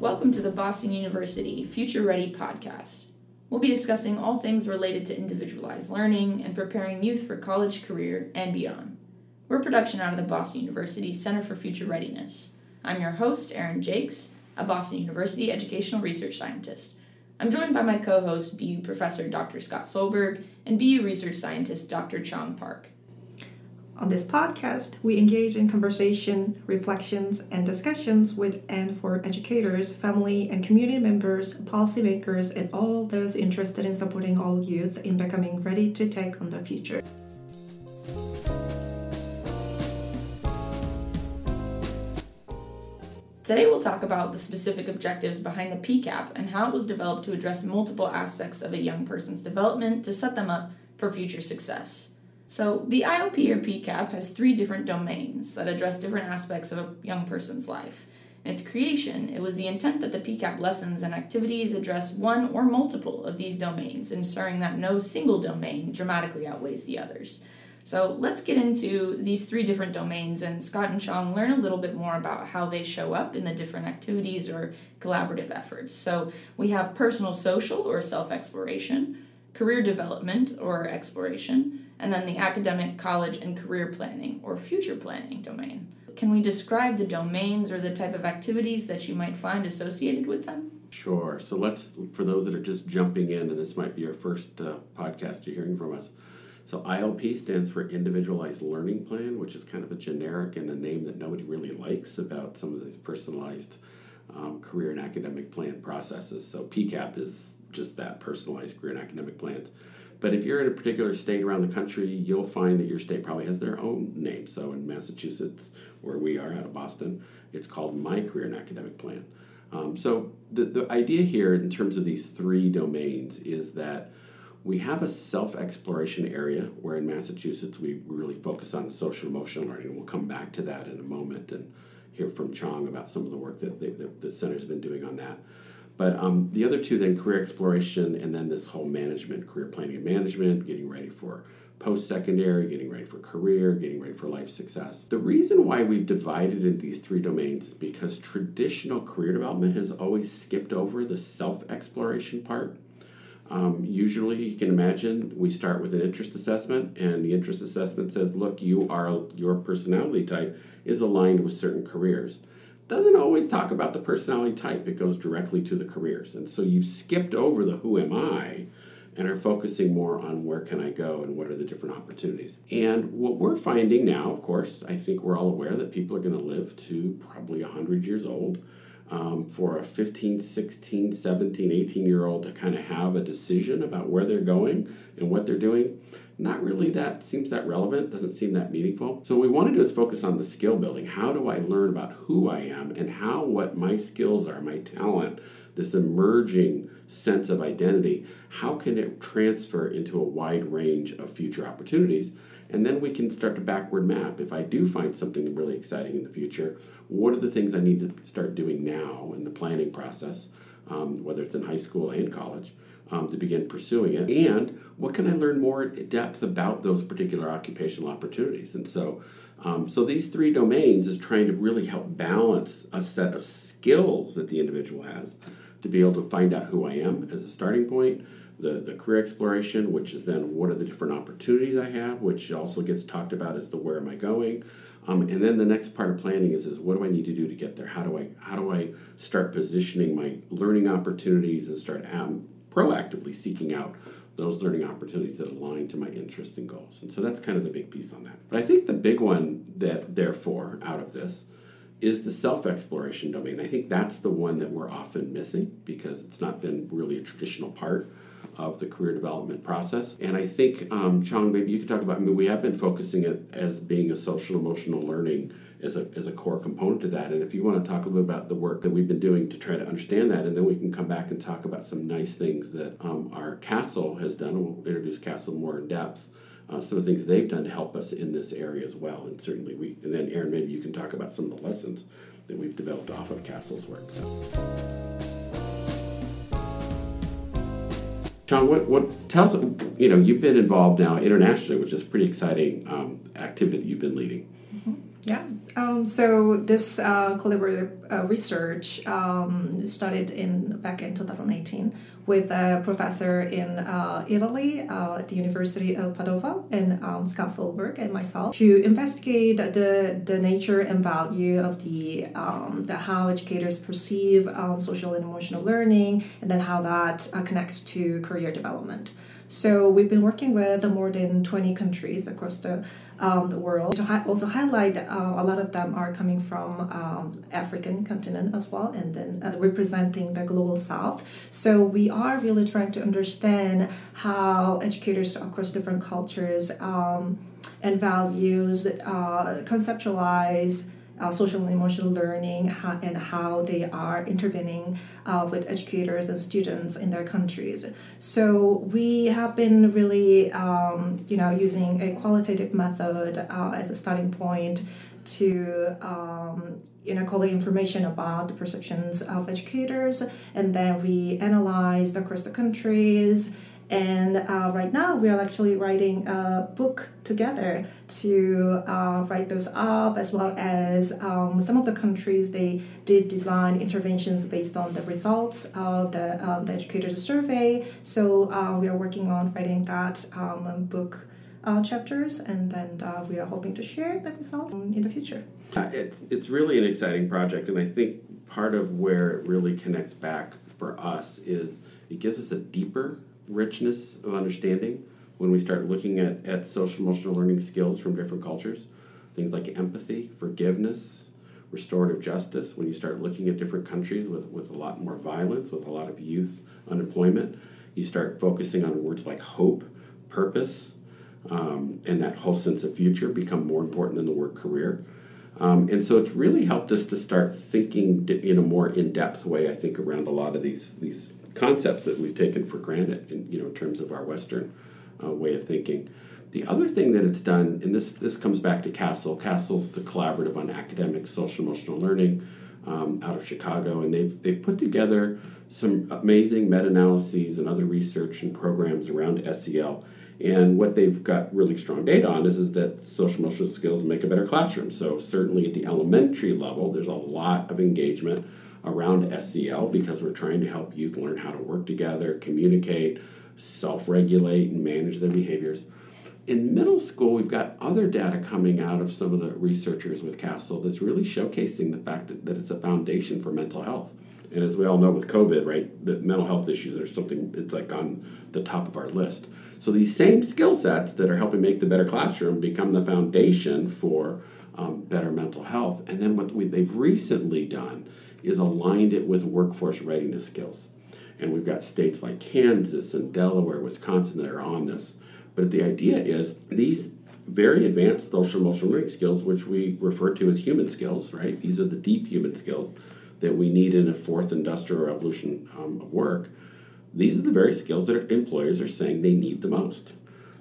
Welcome to the Boston University Future Ready podcast. We'll be discussing all things related to individualized learning and preparing youth for college, career, and beyond. We're production out of the Boston University Center for Future Readiness. I'm your host, Aaron Jakes, a Boston University educational research scientist. I'm joined by my co host, BU Professor Dr. Scott Solberg and BU Research Scientist Dr. Chong Park. On this podcast, we engage in conversation, reflections, and discussions with and for educators, family and community members, policymakers, and all those interested in supporting all youth in becoming ready to take on the future. Today, we'll talk about the specific objectives behind the PCAP and how it was developed to address multiple aspects of a young person's development to set them up for future success. So, the ILP or PCAP has three different domains that address different aspects of a young person's life. In its creation, it was the intent that the PCAP lessons and activities address one or multiple of these domains, ensuring that no single domain dramatically outweighs the others. So, let's get into these three different domains, and Scott and Chong learn a little bit more about how they show up in the different activities or collaborative efforts. So, we have personal social or self exploration, career development or exploration and then the academic, college, and career planning or future planning domain. Can we describe the domains or the type of activities that you might find associated with them? Sure. So let's, for those that are just jumping in, and this might be your first uh, podcast you're hearing from us. So ILP stands for Individualized Learning Plan, which is kind of a generic and a name that nobody really likes about some of these personalized um, career and academic plan processes. So PCAP is just that personalized career and academic plans. But if you're in a particular state around the country, you'll find that your state probably has their own name. So in Massachusetts, where we are out of Boston, it's called My Career and Academic Plan. Um, so the, the idea here in terms of these three domains is that we have a self exploration area where in Massachusetts we really focus on social emotional learning. And we'll come back to that in a moment and hear from Chong about some of the work that the, the center's been doing on that. But um, the other two, then career exploration, and then this whole management, career planning and management, getting ready for post secondary, getting ready for career, getting ready for life success. The reason why we've divided into these three domains is because traditional career development has always skipped over the self exploration part. Um, usually, you can imagine we start with an interest assessment, and the interest assessment says, "Look, you are your personality type is aligned with certain careers." Doesn't always talk about the personality type. It goes directly to the careers. And so you've skipped over the who am I and are focusing more on where can I go and what are the different opportunities. And what we're finding now, of course, I think we're all aware that people are going to live to probably 100 years old. Um, for a 15, 16, 17, 18 year old to kind of have a decision about where they're going and what they're doing not really that seems that relevant, doesn't seem that meaningful. So what we want to do is focus on the skill building. How do I learn about who I am and how what my skills are, my talent, this emerging sense of identity, how can it transfer into a wide range of future opportunities? And then we can start to backward map. If I do find something really exciting in the future, what are the things I need to start doing now in the planning process, um, whether it's in high school and college? Um, to begin pursuing it? And what can I learn more in depth about those particular occupational opportunities? And so, um, so these three domains is trying to really help balance a set of skills that the individual has to be able to find out who I am as a starting point. The, the career exploration, which is then what are the different opportunities I have, which also gets talked about as the where am I going. Um, and then the next part of planning is, is what do I need to do to get there? How do I how do I start positioning my learning opportunities and start um, proactively seeking out those learning opportunities that align to my interests and goals. And so that's kind of the big piece on that. But I think the big one that, therefore, out of this is the self exploration domain. I think that's the one that we're often missing because it's not been really a traditional part of the career development process. And I think, um, Chong, maybe you could talk about, I mean, we have been focusing it as being a social emotional learning as a, as a core component to that. And if you want to talk a little bit about the work that we've been doing to try to understand that, and then we can come back and talk about some nice things that um, our CASEL has done. We'll introduce CASEL more in depth. Uh, some of the things they've done to help us in this area as well. And certainly we, and then Aaron, maybe you can talk about some of the lessons that we've developed off of CASEL's work. So. Chong, what, what tell us, you know, you've been involved now internationally, which is pretty exciting um, activity that you've been leading. Mm-hmm. Yeah, Um, so this uh, collaborative uh, research um, started in back in 2018 with a professor in uh, Italy uh, at the University of Padova and um, Scott Solberg and myself to investigate the, the nature and value of the, um, the how educators perceive um, social and emotional learning and then how that uh, connects to career development. So we've been working with more than 20 countries across the um, the world. To hi- also highlight, uh, a lot of them are coming from um, African continent as well, and then uh, representing the global South. So we are really trying to understand how educators across different cultures um, and values uh, conceptualize uh, social and emotional learning how, and how they are intervening uh, with educators and students in their countries. So we have been really, um, you know, using a qualitative method uh, as a starting point to um, you know collect information about the perceptions of educators and then we analyzed across the countries and uh, right now, we are actually writing a book together to uh, write those up, as well as um, some of the countries they did design interventions based on the results of the, um, the educators survey. So uh, we are working on writing that um, book. Uh, chapters, and then uh, we are hoping to share the results in the future. Uh, it's it's really an exciting project, and I think part of where it really connects back for us is it gives us a deeper richness of understanding when we start looking at, at social emotional learning skills from different cultures. Things like empathy, forgiveness, restorative justice. When you start looking at different countries with, with a lot more violence, with a lot of youth unemployment, you start focusing on words like hope, purpose, um, and that whole sense of future become more important than the word career. Um, and so it's really helped us to start thinking in a more in-depth way, I think, around a lot of these these concepts that we've taken for granted in you know in terms of our Western uh, way of thinking. The other thing that it's done, and this this comes back to CASEL. CASEL's the collaborative on academic social emotional learning um, out of Chicago, and they've they've put together some amazing meta analyses and other research and programs around SEL. And what they've got really strong data on is, is that social emotional skills make a better classroom. So certainly at the elementary level, there's a lot of engagement around SEL because we're trying to help youth learn how to work together, communicate, self regulate, and manage their behaviors. In middle school, we've got other data coming out of some of the researchers with CASEL that's really showcasing the fact that, that it's a foundation for mental health. And as we all know with COVID, right, that mental health issues are something, it's like on the top of our list. So these same skill sets that are helping make the better classroom become the foundation for um, better mental health. And then what we, they've recently done is aligned it with workforce readiness skills. And we've got states like Kansas and Delaware, Wisconsin that are on this. But the idea is these very advanced social emotional learning skills, which we refer to as human skills, right? These are the deep human skills that we need in a fourth industrial revolution um, of work. These are the very skills that employers are saying they need the most.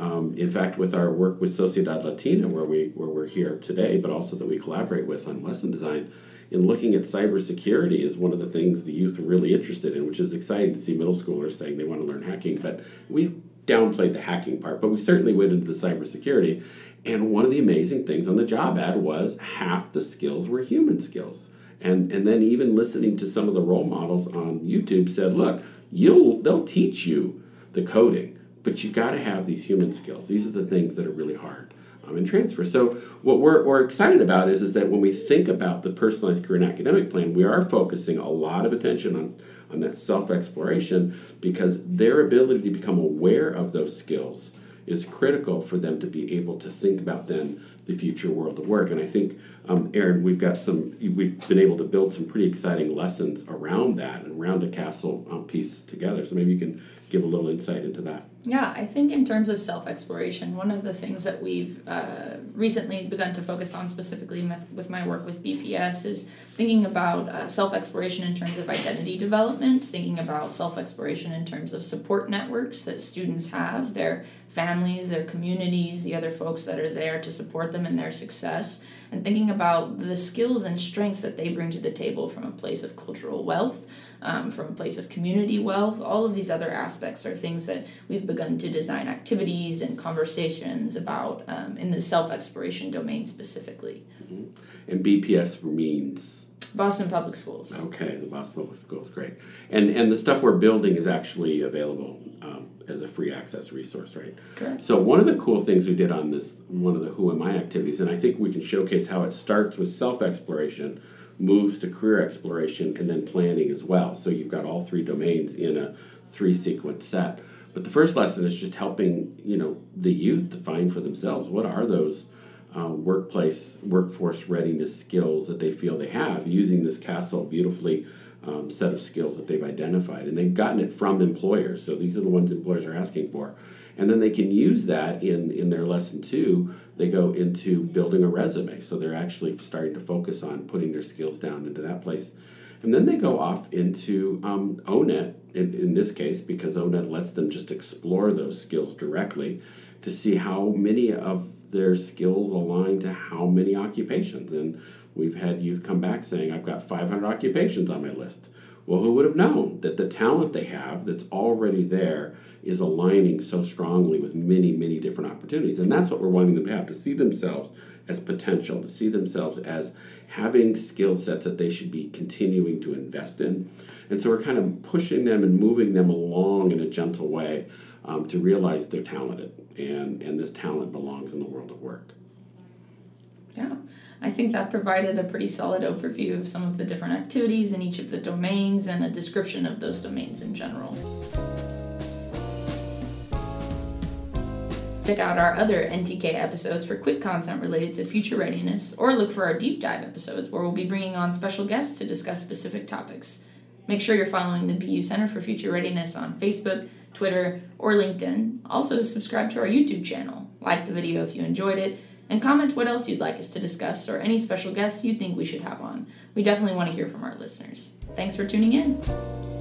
Um, in fact, with our work with Sociedad Latina, where we where we're here today, but also that we collaborate with on lesson design, in looking at cybersecurity is one of the things the youth are really interested in, which is exciting to see middle schoolers saying they want to learn hacking. But we downplayed the hacking part, but we certainly went into the cybersecurity. And one of the amazing things on the job ad was half the skills were human skills. And, and then even listening to some of the role models on YouTube said, look, you'll they'll teach you the coding, but you got to have these human skills. These are the things that are really hard um, and transfer. So what we're, we're excited about is, is that when we think about the personalized career and academic plan, we are focusing a lot of attention on, on that self-exploration because their ability to become aware of those skills is critical for them to be able to think about then the future world of work. And I think, um, Aaron, we've got some, we've been able to build some pretty exciting lessons around that and around the CASEL um, piece together. So maybe you can give a little insight into that. Yeah, I think in terms of self exploration, one of the things that we've uh, recently begun to focus on specifically with my work with BPS is thinking about uh, self exploration in terms of identity development, thinking about self exploration in terms of support networks that students have, their families, their communities, the other folks that are there to support them in their success, and thinking about the skills and strengths that they bring to the table from a place of cultural wealth um, from a place of community wealth. All of these other aspects are things that we've begun to design activities and conversations about um, in the self exploration domain specifically. Mm-hmm. And BPS means Boston Public Schools. Okay, the Boston Public Schools, great. And and the stuff we're building is actually available um, as a free access resource, right? Correct. So one of the cool things we did on this, one of the Who Am I activities, and I think we can showcase how it starts with self exploration, moves to career exploration, and then planning as well. So you've got all three domains in a three sequence set. But the first lesson is just helping you know the youth define for themselves what are those uh, workplace workforce readiness skills that they feel they have using this CASEL beautifully um, set of skills that they've identified. And they've gotten it from employers. So these are the ones employers are asking for. And then they can use that in in their lesson two. They go into building a resume. So they're actually starting to focus on putting their skills down into that place. And then they go off into um, O*NET in, in this case because O*NET lets them just explore those skills directly to see how many of their skills align to how many occupations. And we've had youth come back saying, I've got 500 occupations on my list. Well, who would have known that the talent they have that's already there is aligning so strongly with many, many different opportunities? And that's what we're wanting them to have to see themselves as potential, to see themselves as having skill sets that they should be continuing to invest in. And so we're kind of pushing them and moving them along in a gentle way um, to realize they're talented and, and this talent belongs in the world of work. Yeah, I think that provided a pretty solid overview of some of the different activities in each of the domains and a description of those domains in general. Check out our other NTK episodes for quick content related to future readiness, or look for our deep dive episodes where we'll be bringing on special guests to discuss specific topics. Make sure you're following the BU Center for Future Readiness on Facebook, Twitter, or LinkedIn. Also, subscribe to our YouTube channel, like the video if you enjoyed it, and comment what else you'd like us to discuss or any special guests you think we should have on. We definitely want to hear from our listeners. Thanks for tuning in.